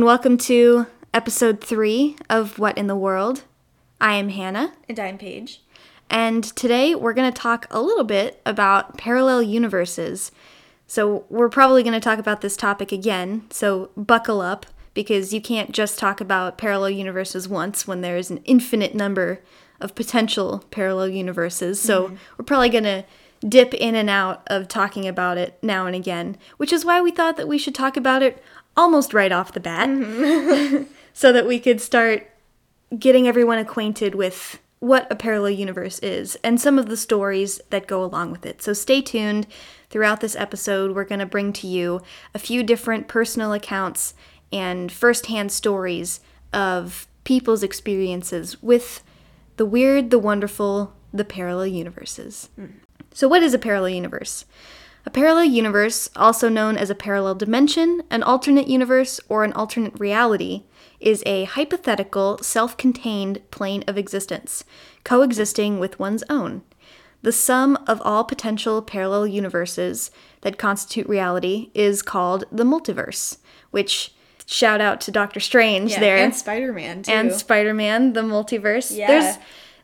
and welcome to episode three of What in the World. I am Hannah, And I'm Paige. and today we're going to talk a little bit about parallel universes. So, we're probably going to talk about this topic again, so buckle up because you can't just talk about parallel universes once when there's an infinite number of potential parallel universes. So, mm-hmm. we're probably going to dip in and out of talking about it now and again, which is why we thought that we should talk about it almost right off the bat mm-hmm. so that we could start getting everyone acquainted with what a parallel universe is and some of the stories that go along with it. So stay tuned. Throughout this episode, we're going to bring to you a few different personal accounts and firsthand stories of people's experiences with the weird, the wonderful, the parallel universes. Mm. So, what is a parallel universe? A parallel universe, also known as a parallel dimension, an alternate universe, or an alternate reality, is a hypothetical, self contained plane of existence, coexisting with one's own. The sum of all potential parallel universes that constitute reality is called the multiverse, which, shout out to Doctor Strange there And Spider Man, too. and Spider-Man, the multiverse. Yeah. There's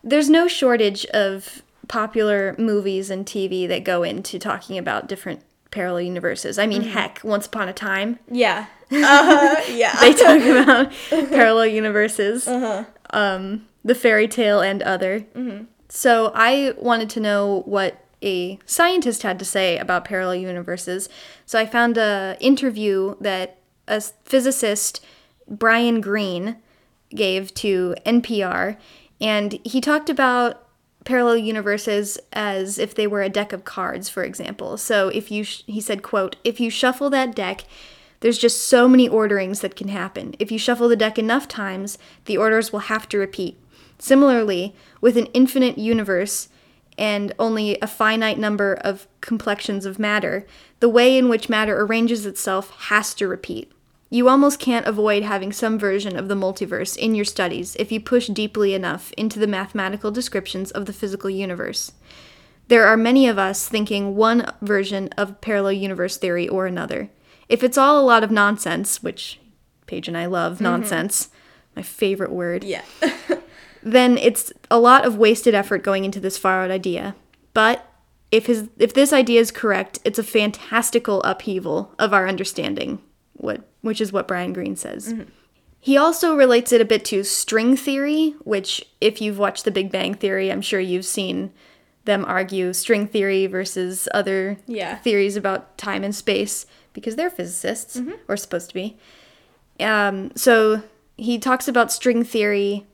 there's no shortage of popular movies and TV that go into talking about different parallel universes. I mean, Mm-hmm. heck, Once Upon a Time, yeah. Uh, yeah. they talk about parallel universes. Uh-huh. Um, the fairy tale and other. Mm-hmm. So I wanted to know what a scientist had to say about parallel universes. So I found a interview that a physicist, Brian Greene, gave to NPR, and he talked about parallel universes as if they were a deck of cards, for example. So if you, sh- he said, quote, if you shuffle that deck, there's just so many orderings that can happen. If you shuffle the deck enough times, the orders will have to repeat. Similarly, with an infinite universe and only a finite number of complexions of matter, the way in which matter arranges itself has to repeat. You almost can't avoid having some version of the multiverse in your studies if you push deeply enough into the mathematical descriptions of the physical universe. There are many of us thinking one version of parallel universe theory or another. If it's all a lot of nonsense, which Paige and I love mm-hmm. nonsense, my favorite word, yeah. then it's a lot of wasted effort going into this far out idea. But if his if this idea is correct, it's a fantastical upheaval of our understanding, what which is what Brian Greene says. He also relates it a bit to string theory, which if you've watched The Big Bang Theory, I'm sure you've seen them argue string theory versus other Yeah. theories about time and space because they're physicists or supposed to be. Um, so he talks about string theory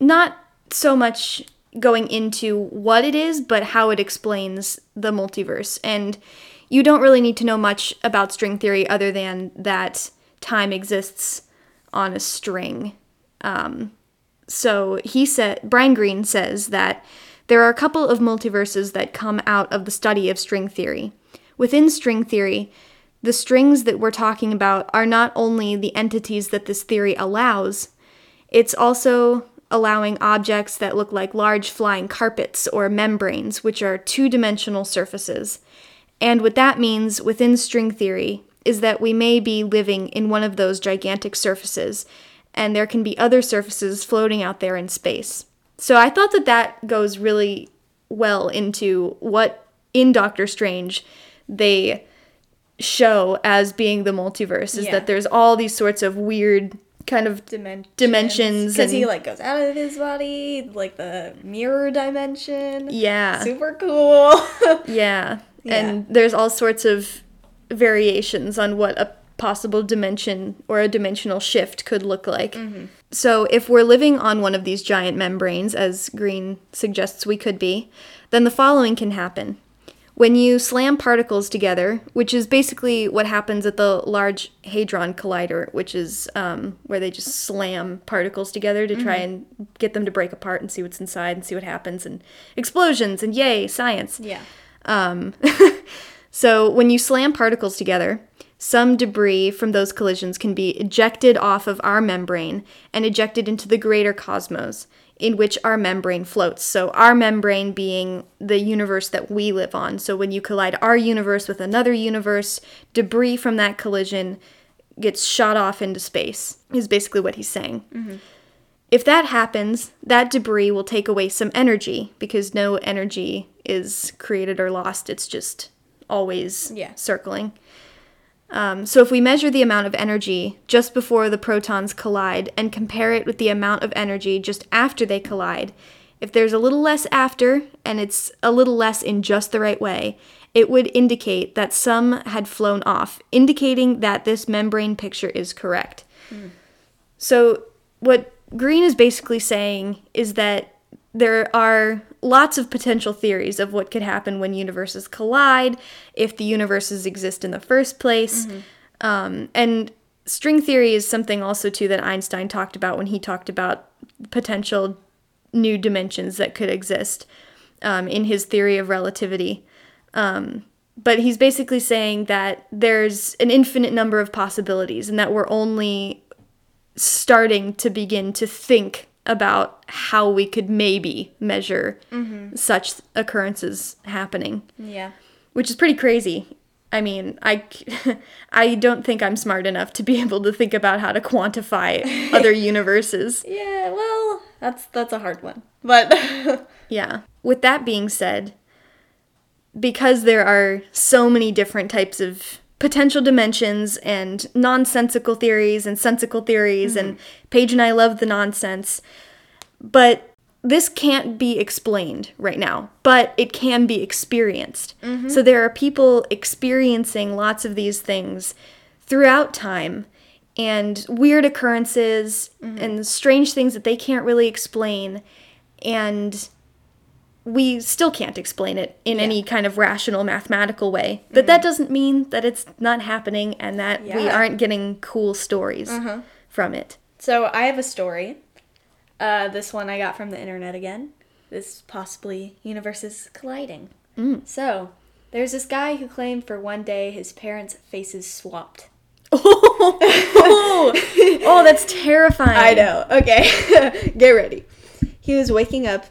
not so much going into what it is, but how it explains the multiverse. And you don't really need to know much about string theory other than that time exists on a string. Um, so he said, Brian Greene says that there are a couple of multiverses that come out of the study of string theory. Within string theory, the strings that we're talking about are not only the entities that this theory allows, it's also allowing objects that look like large flying carpets or membranes, which are two dimensional surfaces. And what that means within string theory is that we may be living in one of those gigantic surfaces, and there can be other surfaces floating out there in space. So I thought that that goes really well into what in Doctor Strange they show as being the multiverse is Yeah. that there's all these sorts of weird kind of Dimensions. Dimensions Because he, like, goes out of his body, like the mirror dimension. yeah Super cool. Yeah. Yeah. And there's all sorts of variations on what a possible dimension or a dimensional shift could look like. So, if we're living on one of these giant membranes, as Greene suggests we could be, then the following can happen. When you slam particles together, which is basically what happens at the Large Hadron Collider, which is um, where they just slam particles together to try and get them to break apart and see what's inside and see what happens, and explosions, and yay, science. yeah. Um, so when you slam particles together, some debris from those collisions can be ejected off of our membrane and ejected into the greater cosmos, in which our membrane floats. So, our membrane being the universe that we live on. So, when you collide our universe with another universe, debris from that collision gets shot off into space, is basically what he's saying. If that happens, that debris will take away some energy because no energy is created or lost. It's just always Yeah. circling. Um, so if we measure the amount of energy just before the protons collide and compare it with the amount of energy just after they collide, if there's a little less after and it's a little less in just the right way, it would indicate that some had flown off, indicating that this membrane picture is correct. So, what Greene is basically saying is that there are lots of potential theories of what could happen when universes collide, if the universes exist in the first place. Um, and string theory is something also, too, that Einstein talked about when he talked about potential new dimensions that could exist um, in his theory of relativity. Um, but he's basically saying that there's an infinite number of possibilities and that we're only starting to begin to think about how we could maybe measure mm-hmm. such occurrences happening, Yeah. which is pretty crazy. I mean, I, I don't think I'm smart enough to be able to think about how to quantify other universes. Yeah, well, that's that's a hard one. But Yeah. With that being said, because there are so many different types of potential dimensions and nonsensical theories and sensical theories, and mm-hmm. Paige and I love the nonsense, but this can't be explained right now, but it can be experienced. Mm-hmm. So there are people experiencing lots of these things throughout time and weird occurrences mm-hmm. and strange things that they can't really explain. And we still can't explain it in any kind of rational mathematical way. But mm-hmm. that doesn't mean that it's not happening and that we aren't getting cool stories mm-hmm. from it. so I have a story. Uh, this one I got from the internet again. This possibly universes colliding. Mm. So there's this guy who claimed for one day his parents' faces swapped. oh, oh, that's terrifying. I know. Okay, get ready. He was waking up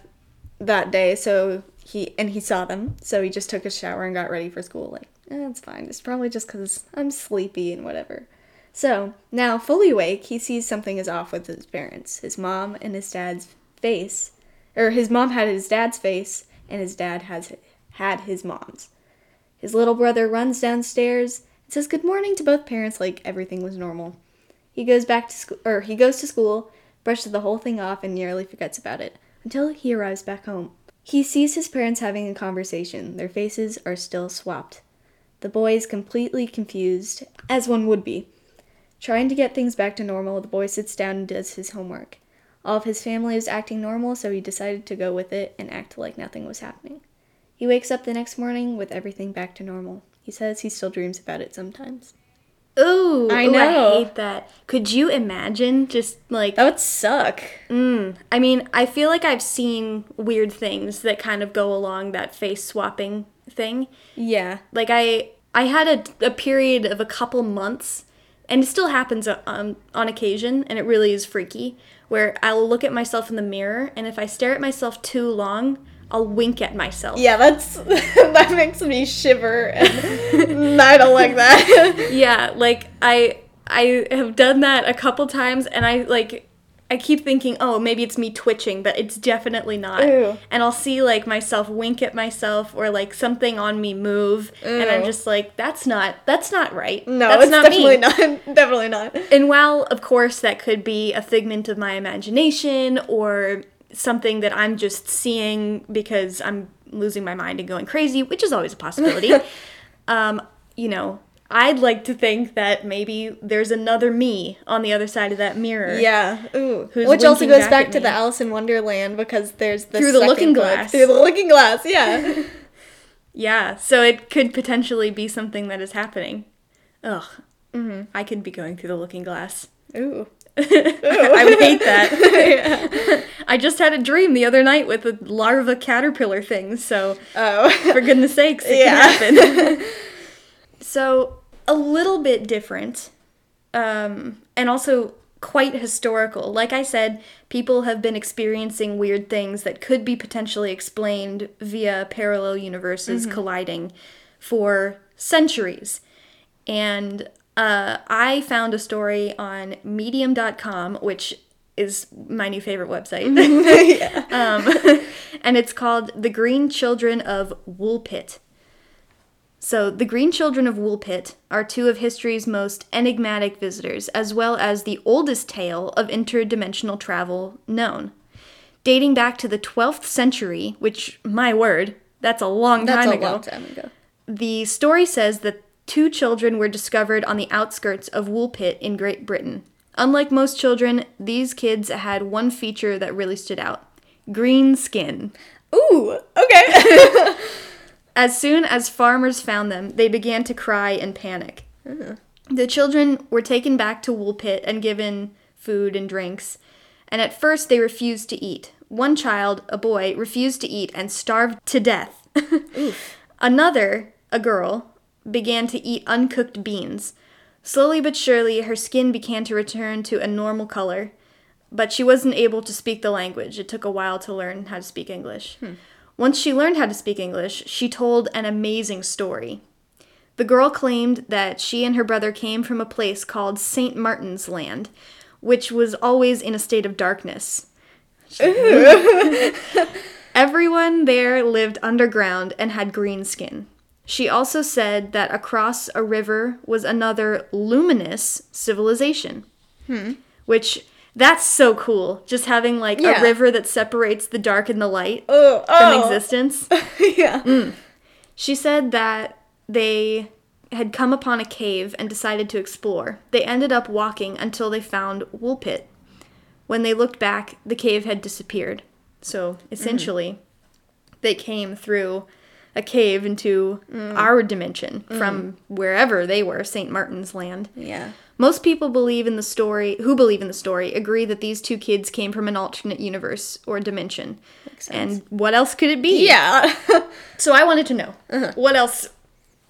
that day, so he and he saw them. So he just took a shower and got ready for school. Like, eh, it's fine. It's probably just because I'm sleepy and whatever. So now, fully awake, he sees something is off with his parents. His mom and his dad's face, or his mom had his dad's face, and his dad has had his mom's. His little brother runs downstairs and says good morning to both parents like everything was normal. He goes back to school, or he goes to school, brushes the whole thing off, and nearly forgets about it until he arrives back home. He sees his parents having a conversation. Their faces are still swapped. The boy is completely confused, as one would be. Trying to get things back to normal, the boy sits down and does his homework. All of his family is acting normal, so he decided to go with it and act like nothing was happening. He wakes up the next morning with everything back to normal. He says he still dreams about it sometimes. Ooh, I ooh. I hate that. Could you imagine just like That would suck. Mm, I mean, I feel like I've seen weird things that kind of go along that face swapping thing. Yeah. Like I I had a, a period of a couple months and it still happens on, on occasion and it really is freaky where I'll look at myself in the mirror and if I stare at myself too long, I'll wink at myself. Yeah, that's that makes me shiver and I don't like that. Yeah, like I I have done that a couple times and I like I keep thinking, "Oh, maybe it's me twitching," but it's definitely not. Ew. And I'll see like myself wink at myself or like something on me move and I'm just like, "That's not that's not right. No, that's it's definitely me." not. Definitely not. And while of course that could be a figment of my imagination or something that I'm just seeing because I'm losing my mind and going crazy, which is always a possibility. um, you know, I'd like to think that maybe there's another me on the other side of that mirror. Yeah. Ooh. Which also goes back back, to me. the Alice in Wonderland because there's the Through the looking book. glass. Through the looking glass. Yeah. Yeah, so it could potentially be something that is happening. Ugh. Mm-hmm. I could be going through the looking glass. Ooh. I would hate that. I just had a dream the other night with a larva caterpillar thing, so Oh. for goodness sakes, it Yeah. can happen. so, a little bit different, um, and also quite historical. Like I said, people have been experiencing weird things that could be potentially explained via parallel universes colliding for centuries. And Uh, I found a story on medium.com, which is my new favorite website. um, and it's called The Green Children of Woolpit. So, the Green Children of Woolpit are two of history's most enigmatic visitors, as well as the oldest tale of interdimensional travel known. Dating back to the 12th century, which, my word, that's a long time That's a ago. long time ago. The story says that two children were discovered on the outskirts of Woolpit in Great Britain. Unlike most children, these kids had one feature that really stood out green skin. Ooh, okay. As soon as farmers found them, they began to cry and panic. Uh-huh. The children were taken back to Woolpit and given food and drinks, and at first they refused to eat. One child, a boy, refused to eat and starved to death. Another, a girl, began to eat uncooked beans. Slowly but surely, her skin began to return to a normal color, but she wasn't able to speak the language. It took a while to learn how to speak English. Hmm. Once she learned how to speak English, she told an amazing story. The girl claimed that she and her brother came from a place called St. Martin's Land, which was always in a state of darkness. Everyone there lived underground and had green skin. She also said that across a river was another luminous civilization. Hmm. Which that's so cool. Just having like Yeah. a river that separates the dark and the light oh, oh. from oh. existence. yeah. Mm. She said that they had come upon a cave and decided to explore. They ended up walking until they found Woolpit. When they looked back, the cave had disappeared. So mm-hmm. essentially, they came through a cave into mm. our dimension mm. from wherever they were, St. Martin's Land. Yeah. Most people believe in the story, who believe in the story, agree that these two kids came from an alternate universe or dimension. And what else could it be? Yeah. So I wanted to know uh-huh. what else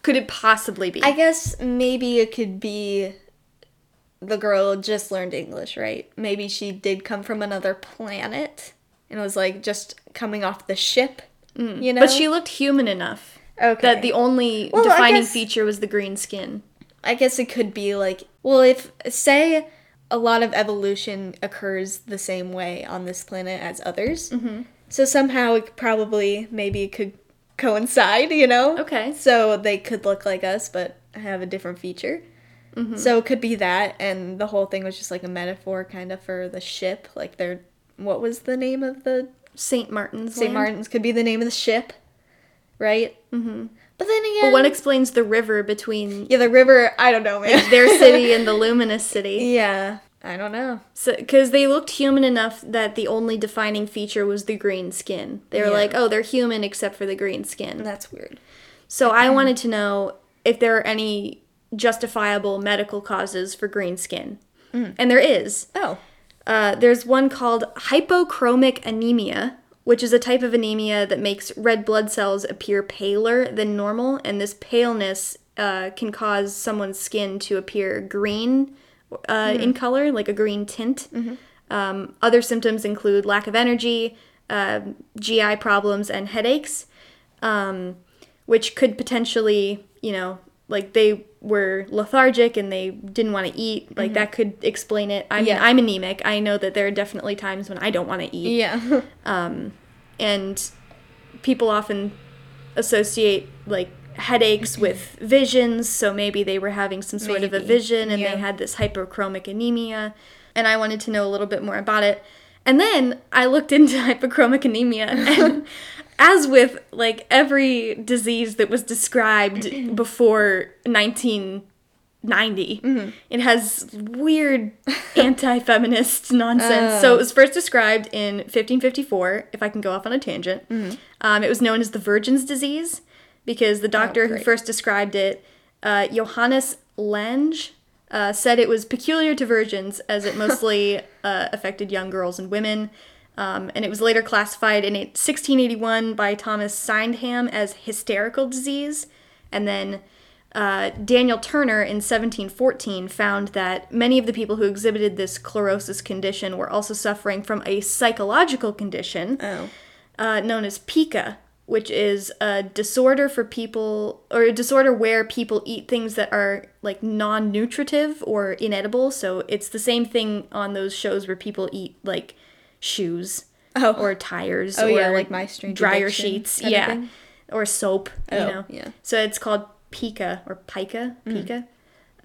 could it possibly be? I guess maybe it could be the girl just learned English, right? Maybe she did come from another planet and was like just coming off the ship, you know? but she looked human enough okay. that the only Well, defining guess- feature was the green skin. I guess it could be like, well, if say a lot of evolution occurs the same way on this planet as others, mm-hmm. so somehow it probably maybe it could coincide, you know? Okay. So they could look like us, but have a different feature. Mm-hmm. So it could be that, and the whole thing was just like a metaphor, kind of for the ship. Like they're, what was the name of the St. Martin's. St. Martin's? Could be the name of the ship, right? Mm-hmm. But then again, But what explains the river between yeah, the river. I don't know, man. their city and the luminous city? yeah, I don't know. So, because they looked human enough that the only defining feature was the green skin. They were Yeah. like, oh, they're human except for the green skin. That's weird. So I wanted to know if there are any justifiable medical causes for green skin. And there is. Oh, Uh, there's one called hypochromic anemia, which is a type of anemia that makes red blood cells appear paler than normal, and this paleness uh, can cause someone's skin to appear green uh, in color, like a green tint. Um, other symptoms include lack of energy, uh, GI problems, and headaches, um, which could potentially, you know, like they were lethargic and they didn't want to eat. Like mm-hmm. that could explain it. I mean, Yeah. I'm anemic. I know that there are definitely times when I don't want to eat yeah. Um, and people often associate like headaches mm-hmm. with visions so maybe they were having some sort of a vision and yeah. they had this hypochromic anemia and i wanted to know a little bit more about it and then i looked into hypochromic anemia and as with like every disease that was described before 1990 it has weird anti-feminist nonsense. So it was first described in 1554 if i can go off on a tangent. Um, it was known as the virgin's disease because the doctor who first described it uh, johannes lange uh, said it was peculiar to virgins as it mostly uh, affected young girls and women um, and it was later classified in 1681 by thomas sydenham as hysterical disease and then uh, Daniel Turner in 1714 found that many of the people who exhibited this chlorosis condition were also suffering from a psychological condition Oh. uh, known as pica, which is a disorder for people or a disorder where people eat things that are like non-nutritive or inedible. So it's the same thing on those shows where people eat like shoes Oh. or tires Oh, or yeah, like My Strange dryer sheets, yeah, or soap, you Oh, know. yeah. So it's called pica or pica, Mm. pica,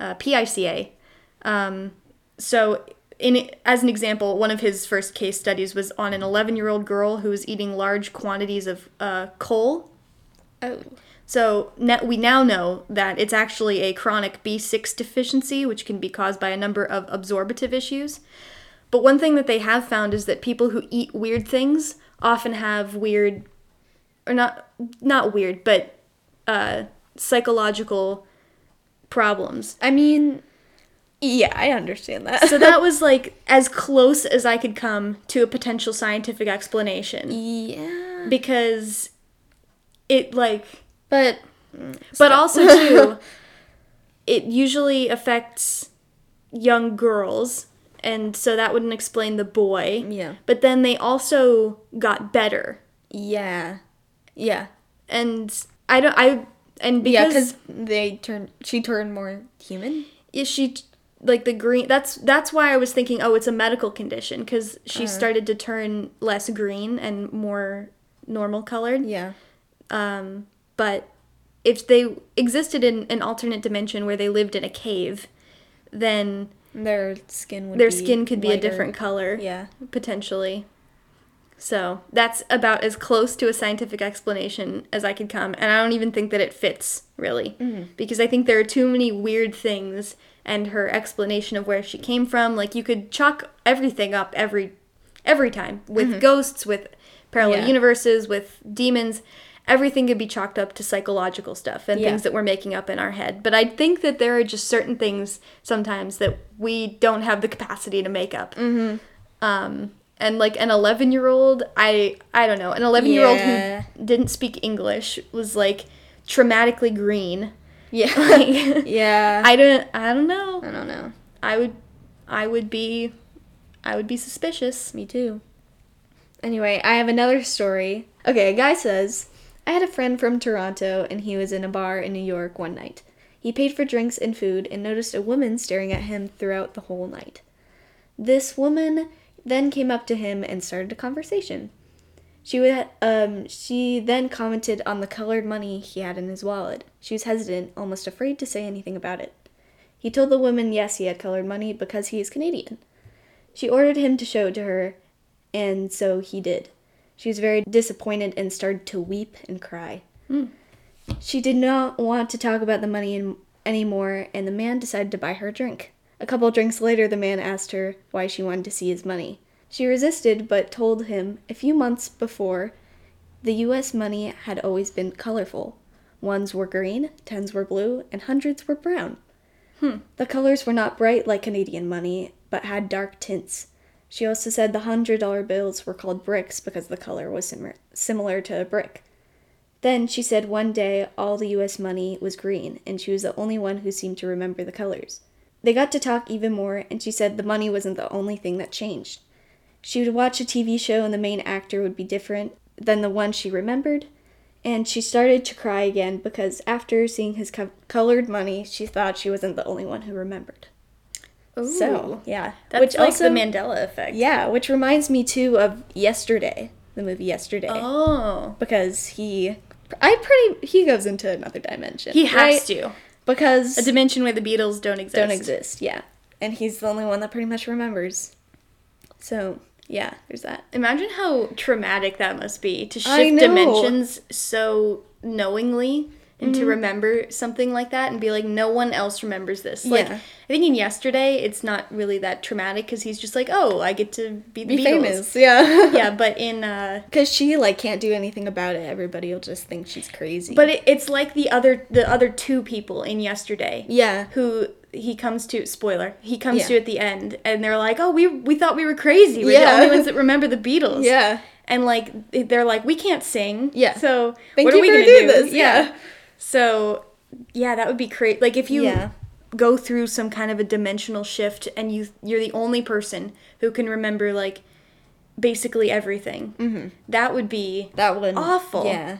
uh, P-I-C-A. Um, so in as an example, one of his first case studies was on an 11-year-old girl who was eating large quantities of uh, coal. Oh. So now, we now know that it's actually a chronic B6 deficiency, which can be caused by a number of absorbative issues. But one thing that they have found is that people who eat weird things often have weird, or not not weird, but uh, psychological problems. I mean, yeah, I understand that. So that was like as close as I could come to a potential scientific explanation yeah. because it like But but also too it usually affects young girls and so that wouldn't explain the boy Yeah. but then they also got better yeah. Yeah. and i don't i and Yeah, because because they turned. She turned more human. is she like the green that's that's why i was thinking oh it's a medical condition because she Uh. started to turn less green and more normal colored Yeah. Um, but if they existed in an alternate dimension where they lived in a cave, then Their skin would. their be skin could be a different color, Yeah. potentially. So that's about as close to a scientific explanation as I could come, and I don't even think that it fits really, mm. because I think there are too many weird things, and her explanation of where she came from, like you could chalk everything up every every time with mm-hmm. ghosts, with parallel Yeah. universes, with demons. Everything could be chalked up to psychological stuff and Yeah. things that we're making up in our head. But I think that there are just certain things sometimes that we don't have the capacity to make up. Mm-hmm. Um, and like an 11 year old, I I don't know, an 11 year old who didn't speak English was like traumatically green. Yeah. Like, yeah. I don't I don't know. I don't know. I would I would be I would be suspicious. Me too. Anyway, I have another story. Okay, a guy says, I had a friend from Toronto and he was in a bar in New York one night. He paid for drinks and food and noticed a woman staring at him throughout the whole night. This woman then came up to him and started a conversation. She would, um, she then commented on the colored money he had in his wallet. She was hesitant, almost afraid to say anything about it. He told the woman yes, he had colored money because he is Canadian. She ordered him to show it to her, and so he did. She was very disappointed and started to weep and cry. Hmm. She did not want to talk about the money an- anymore, and the man decided to buy her a drink. A couple drinks later, the man asked her why she wanted to see his money. She resisted, but told him a few months before the US money had always been colorful. Ones were green, tens were blue, and hundreds were brown. Hmm. The colors were not bright like Canadian money, but had dark tints. She also said the hundred dollar bills were called bricks because the color was sim- similar to a brick. Then she said one day all the US money was green, and she was the only one who seemed to remember the colors. They got to talk even more, and she said the money wasn't the only thing that changed. She would watch a TV show, and the main actor would be different than the one she remembered. And she started to cry again because after seeing his co- colored money, she thought she wasn't the only one who remembered. So, yeah. that's which like also, the Mandela effect. yeah, which reminds me too of Yesterday, the movie Yesterday, Oh, because he, I pretty, he goes into another dimension. he has right? to. because A dimension where the Beatles don't exist. don't exist. Yeah, and he's the only one that pretty much remembers. So yeah, there's that. Imagine how traumatic that must be to shift dimensions so knowingly and Mm-hmm. to remember something like that and be like, no one else remembers this. Like, Yeah. I think in yesterday, it's not really that traumatic because he's just like, oh, I get to be the Be Beatles. famous, yeah. Yeah, but in uh, Because she like can't do anything about it. Everybody will just think she's crazy. but it, it's like the other the other two people in yesterday. yeah, Who he comes to spoiler he comes Yeah. to at the end and they're like oh we we thought we were crazy we're Yeah. the only ones that remember the Beatles yeah, and like they're like we can't sing Yeah. so Thank what you are we for gonna doing do this, yeah. So yeah that would be great like if you Yeah. go through some kind of a dimensional shift and you you're the only person who can remember like basically everything Mm-hmm. that would be that one Awful. Yeah,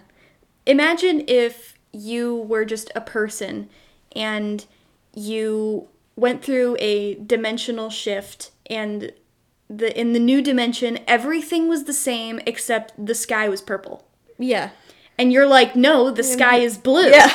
imagine if you were just a person and you went through a dimensional shift and the in the new dimension everything was the same except the sky was purple. Yeah. And you're like, "No, the sky is blue." Yeah.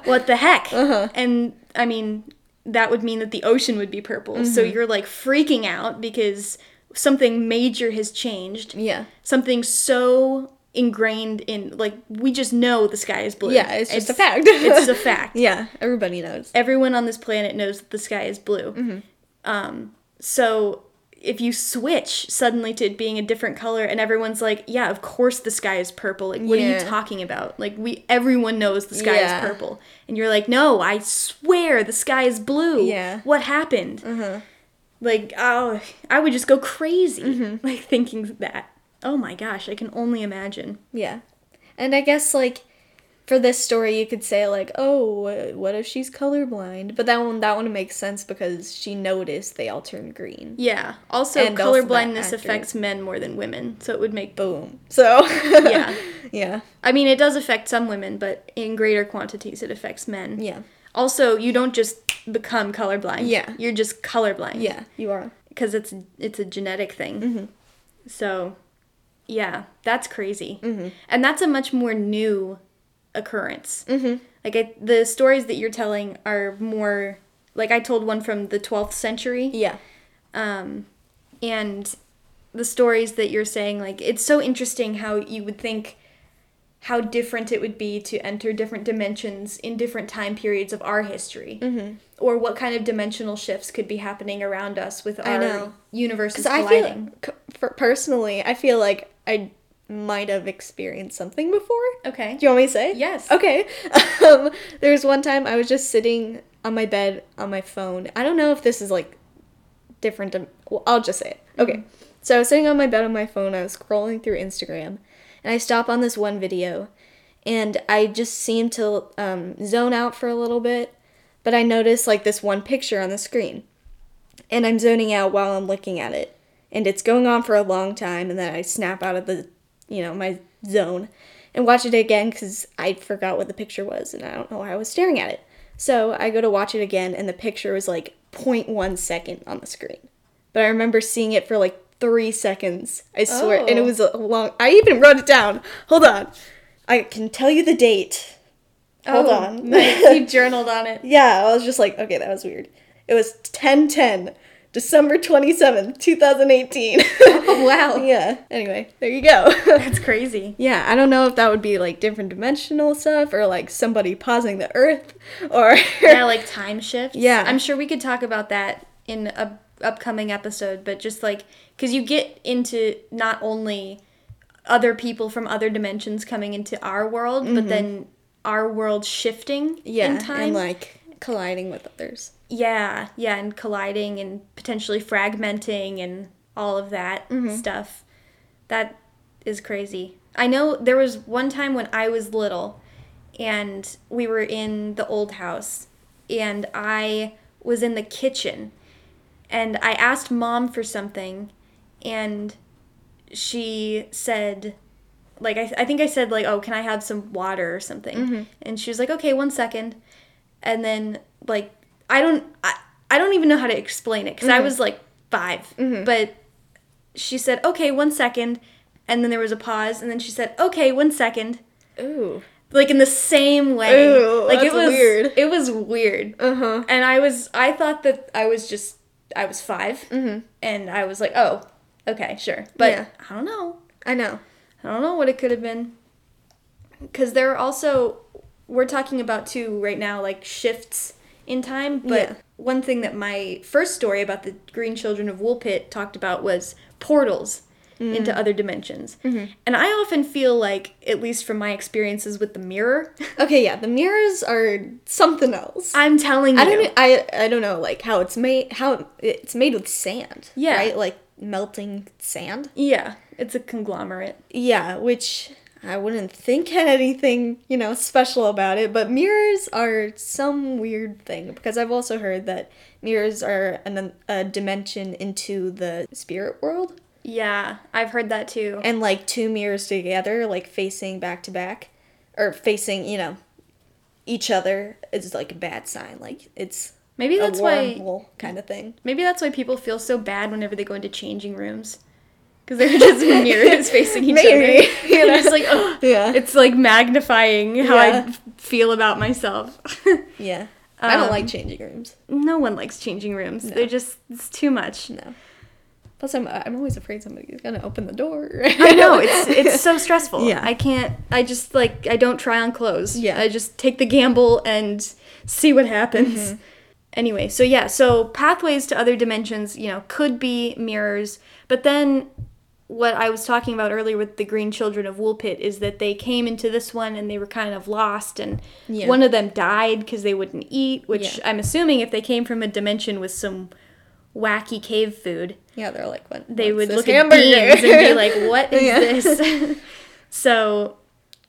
what the heck? Uh-huh. And I mean, that would mean that the ocean would be purple. So Mm-hmm. you're like freaking out because something major has changed. yeah. Something so ingrained in like we just know the sky is blue. Yeah, it's just a fact. it's a fact. Yeah, everybody knows. Everyone on this planet knows that the sky is blue. Mm-hmm. Um, so if you switch suddenly to it being a different color and everyone's like, yeah, of course the sky is purple. Like what are you talking about? Like we everyone knows the sky Yeah. is purple. And you're like, "No, I swear the sky is blue." Yeah. What happened? Uh-huh. Like, oh, I would just go crazy Mm-hmm. like thinking that. Oh my gosh, I can only imagine. Yeah. And I guess like for this story you could say like, "Oh, what if she's colorblind?" But that one that one makes sense because she noticed they all turned green. Yeah. Also, And colorblindness actor. affects men more than women, so it would make. Boom. So, Yeah. Yeah. I mean, it does affect some women, but in greater quantities, it affects men. Yeah. Also, you don't just become colorblind. Yeah. You're just colorblind. Yeah, you are. Because it's it's a genetic thing. Mm-hmm. So, yeah, that's crazy. Mm-hmm. And that's a much more new occurrence. Mhm. Like I, the stories that you're telling are more like I told one from the 12th century. Yeah. um, and the stories that you're saying like it's so interesting how you would think how different it would be to enter different dimensions in different time periods of our history Mm-hmm. or what kind of dimensional shifts could be happening around us with I our know. universes Cuz I feel personally, I feel like I might have experienced something before. okay Do you want me to say? Yes. Okay. Um, there was one time I was just sitting on my bed on my phone. I don't know if this is like different. To, well, I'll just say it. Okay. So I was sitting on my bed on my phone. I was scrolling through Instagram, and I stop on this one video, and I just seem to um, zone out for a little bit. But I notice like this one picture on the screen, and I'm zoning out while I'm looking at it, and it's going on for a long time, and then I snap out of the, you know, my zone, and watch it again because I forgot what the picture was, and I don't know why I was staring at it. So I go to watch it again, and the picture was like 0.1 second on the screen, but I remember seeing it for like three seconds. I swear, and it Oh. was a long. I even wrote it down. Hold on, I can tell you the date. Hold Oh, on. nice. you journaled on it Yeah, I was just like, okay, that was weird. It was 1010, December 27th, 2018. oh wow yeah, anyway, there you go. that's crazy yeah, I don't know if that would be like different dimensional stuff or like somebody pausing the earth or. yeah like time shifts Yeah. i'm sure we could talk about that in a upcoming episode but just like because you get into not only other people from other dimensions coming into our world but then our world shifting Mm-hmm. yeah, in time and like colliding with others. yeah yeah and colliding and potentially fragmenting and all of that Mm-hmm. stuff. That is crazy. I know there was one time when i was little and we were in the old house and i was in the kitchen and i asked mom for something and she said like I, I think i said like oh can i have some water or something? And she was like okay one second and then like i don't i, I don't even know how to explain it because i mm-hmm. was like 5 mm-hmm. but she said okay one second and then there was a pause and then she said okay one second Ooh. like in the same way Ooh, like it was weird. it was weird Uh huh. and I was I thought that I was just I was 5 mm-hmm. and I was like, oh, okay, sure, but Yeah. I don't know. I know. I don't know what it could have been. Because there are also we're talking about too right now like shifts in time, but Yeah. one thing that my first story about the Green Children of Woolpit talked about was portals into Mm. other dimensions. Mm-hmm. And I often feel like, at least from my experiences with the mirror, Okay, yeah, the mirrors are something else. I'm telling you. I don't I I don't know like how it's made how it's made with sand. Yeah. Right? Like melting sand. Yeah, it's a conglomerate. Yeah, which I wouldn't think had anything, you know, special about it, but mirrors are some weird thing because I've also heard that mirrors are an, a dimension into the spirit world Yeah, I've heard that too. and like two mirrors together like facing back to back or facing, you know, each other is like a bad sign. Like it's Maybe that's a why kind of thing. maybe that's why people feel so bad whenever they go into changing rooms. Because they're just mirrors facing each Maybe, other. you And know? it's like, oh, Yeah. it's like magnifying how Yeah. I feel about myself. Yeah. I don't Um, like changing rooms. no one likes changing rooms. They're just it's too much. No. Plus, I'm I'm always afraid somebody's gonna open the door. I know it's it's so stressful. Yeah. I can't. I just like I don't try on clothes. Yeah. I just take the gamble and see what happens. Mm-hmm. Anyway, so yeah, so pathways to other dimensions, you know, could be mirrors, but then what I was talking about earlier with the Green Children of Woolpit is that they came into this one and they were kind of lost, and Yeah. one of them died because they wouldn't eat. Which Yeah. I'm assuming if they came from a dimension with some wacky cave food, yeah, they're like, what? they would look at hamburger? beans and be like, "What is Yeah. this?" so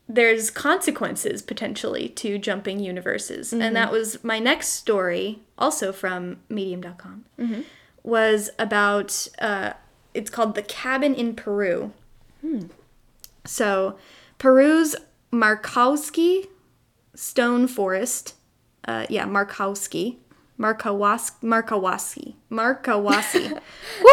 there's consequences potentially to jumping universes, Mm-hmm. and that was my next story, also from Medium.com, Mm-hmm. was about. Uh, it's called the cabin in Peru. Hmm. So Peru's Markowski stone forest. Uh, yeah, Markowski. Markawas- Markawasi. Markawasi.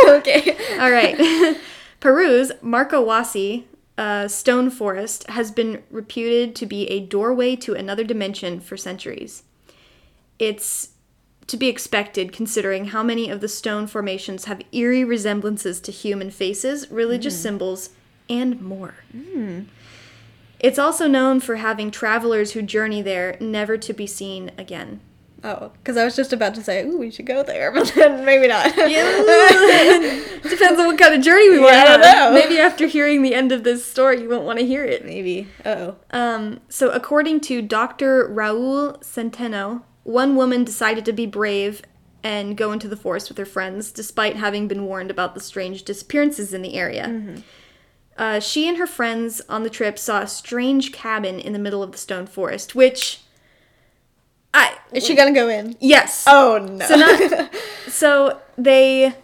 okay. All right. Peru's Markawasi uh, stone forest has been reputed to be a doorway to another dimension for centuries. It's to be expected considering how many of the stone formations have eerie resemblances to human faces, religious symbols, and more. It's also known for having travelers who journey there never to be seen again. Oh, because I was just about to say, ooh, we should go there, but then maybe not. Depends on what kind of journey we want to Yeah, I don't know. Maybe after hearing the end of this story, you won't want to hear it. maybe. Oh. Um, so, according to Dr. Raul Centeno, one woman decided to be brave and go into the forest with her friends, despite having been warned about the strange disappearances in the area. Mm-hmm. Uh, she and her friends on the trip saw a strange cabin in the middle of the stone forest, which I Is she gonna go in? yes. Oh no. So not so they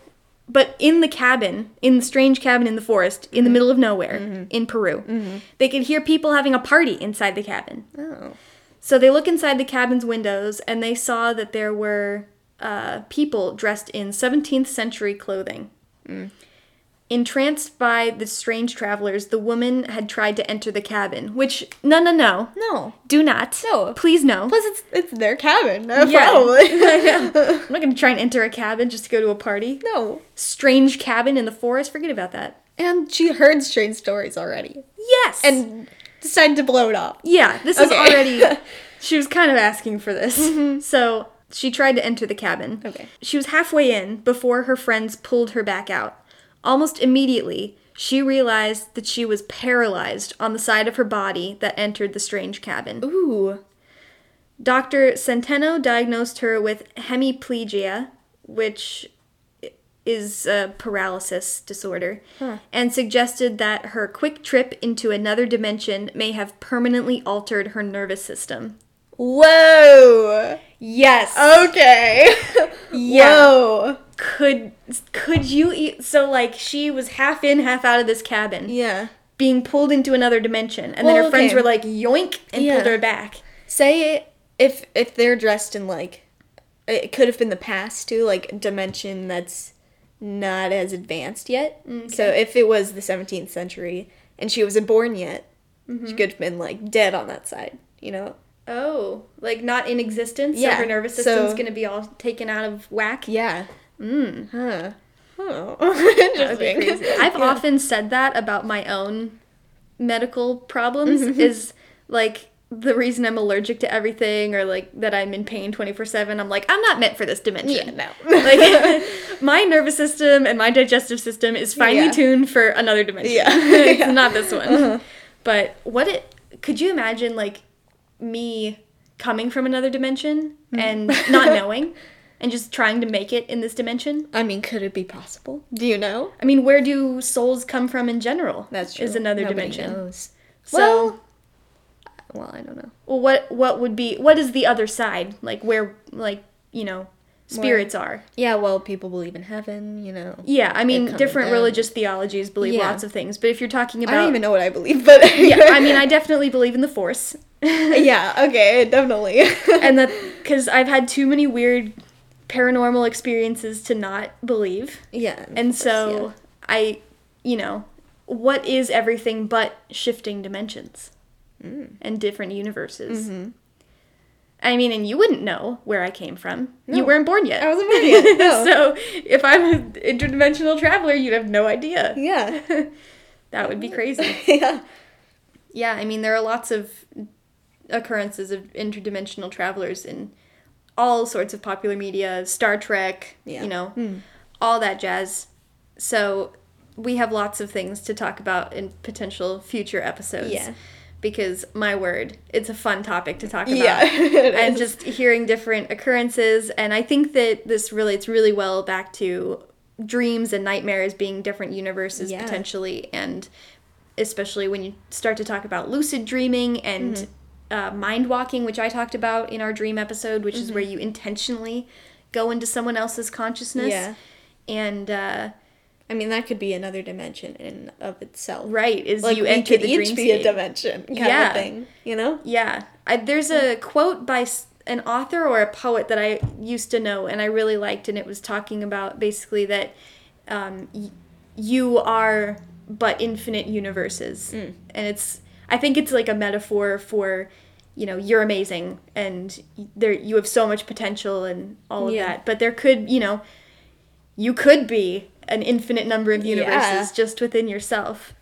but in the cabin, in the strange cabin in the forest, in the mm-hmm. middle of nowhere, mm-hmm. in Peru, they could hear people having a party inside the cabin. oh. So they look inside the cabin's windows and they saw that there were uh, people dressed in 17th century clothing. Entranced by the strange travelers, the woman had tried to enter the cabin, which, no, no, no. No. Do not. No. Please, no. Plus, it's it's their cabin. Yeah. Probably. I'm not going to try and enter a cabin just to go to a party. no. Strange cabin in the forest, forget about that. And she heard strange stories already, Yes! and decided to blow it off. Yeah, this is already. she was kind of asking for this. Mm-hmm. So she tried to enter the cabin. Okay. She was halfway in before her friends pulled her back out. Almost immediately, she realized that she was paralyzed on the side of her body that entered the strange cabin. Ooh. Dr. Centeno diagnosed her with hemiplegia, which is a paralysis disorder, and suggested that her quick trip into another dimension may have permanently altered her nervous system. Whoa. Yes. Okay. Yeah. Whoa. Could could you eat so like she was half in, half out of this cabin, Yeah. being pulled into another dimension, and then Well, her friends were like yoink and Yeah. pulled her back. Say it if if they're dressed in like it could have been the past too, like dimension that's not as advanced yet. So if it was the 17th century and she wasn't born yet, she could have been like dead on that side. You know? Oh, like not in existence. Yeah, So her nervous so- system's gonna be all taken out of whack. Yeah. Mm. Huh. Oh, That would be interesting. I've Yeah. often said that about my own medical problems. Mm-hmm. Is like the reason I'm allergic to everything, or like that I'm in pain 24 seven. I'm like I'm not meant for this dimension. Yeah, no. like my nervous system and my digestive system is finely Yeah. tuned for another dimension. Yeah. it's Yeah. Uh-huh. not this one. But what it could you imagine like me coming from another dimension Hmm. and not knowing and just trying to make it in this dimension? I mean, could it be possible? Do you know? I mean, where do souls come from in general? That's true. Is another Nobody dimension. knows. So, Well, well, I don't know. well, what what would be what is the other side? Like where like, you know, spirits are. Yeah, well, people believe in heaven, you know. Yeah, I mean, different religious theologies believe Yeah. lots of things, but if you're talking about I don't even know what I believe, but yeah, I mean, I definitely believe in the Force, yeah, okay, definitely. and that because I've had too many weird paranormal experiences to not believe, yeah, and course, so I, you know, what is everything but shifting dimensions Mm. and different universes? Mhm. I mean, and you wouldn't know where I came from. You weren't born yet. I wasn't born yet, no. so if I'm an interdimensional traveler, you'd have no idea. yeah, that would be crazy. yeah, Yeah, I mean, there are lots of occurrences of interdimensional travelers in all sorts of popular media, Star Trek, Yeah. you know, Hmm. all that jazz. So we have lots of things to talk about in potential future episodes. Yeah. Because my word, it's a fun topic to talk about. Yeah, and is. just hearing different occurrences and I think that this relates really well back to dreams and nightmares being different universes Yeah. potentially and especially when you start to talk about lucid dreaming and Mm-hmm. uh, mind walking, which I talked about in our dream episode, which Mm-hmm. is where you intentionally go into someone else's consciousness. Yeah. And uh, I mean, that could be another dimension in of itself. right is Like you enter could the each be a dimension kind Yeah. of thing, you know? Yeah. I, there's a quote by an author or a poet that I used to know and I really liked, and it was talking about basically that um, y- you are but infinite universes. And it's, I think it's like a metaphor for, you know, you're amazing and there you have so much potential and all of Yeah. that. But there could, you know, you could be an infinite number of universes Yeah. just within yourself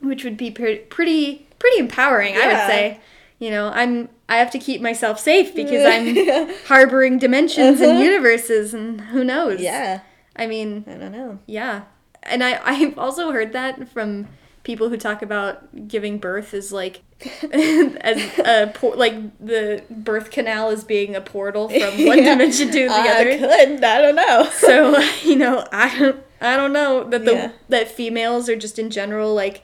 which would be pre- pretty pretty empowering i would say you know i'm i have to keep myself safe because i'm harboring dimensions and universes and who knows Uh-huh. Yeah. i mean I don't know. yeah and i i've also heard that from people who talk about giving birth is like as a por- like the birth canal is being a portal from one Yeah. dimension to the I other could. I don't know. so you know i don't i don't know that the Yeah. that females are just in general like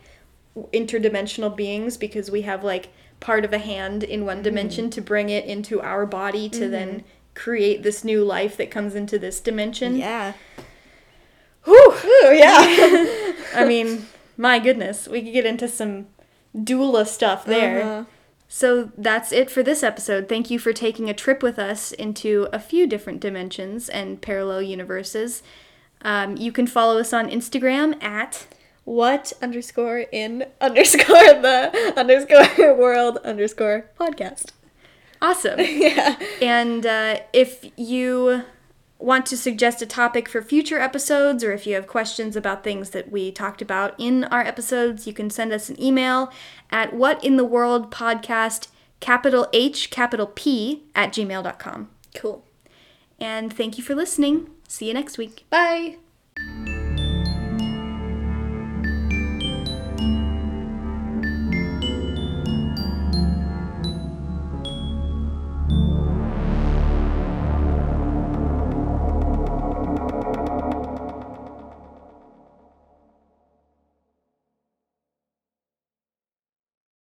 interdimensional beings because we have like part of a hand in one dimension mm-hmm. to bring it into our body to then mm-hmm. create this new life that comes into this dimension yeah. Whew. Ooh, yeah. i mean my goodness we could get into some doula stuff there Uh-huh. So that's it for this episode. Thank you for taking a trip with us into a few different dimensions and parallel universes. Um, you can follow us on Instagram at What underscore in underscore the underscore world underscore podcast. awesome. Yeah. and uh, if you want to suggest a topic for future episodes or if you have questions about things that we talked about in our episodes, you can send us an email at what in the world podcast capital H capital P at gmail.com. Cool. And thank you for listening. See you next week. Bye.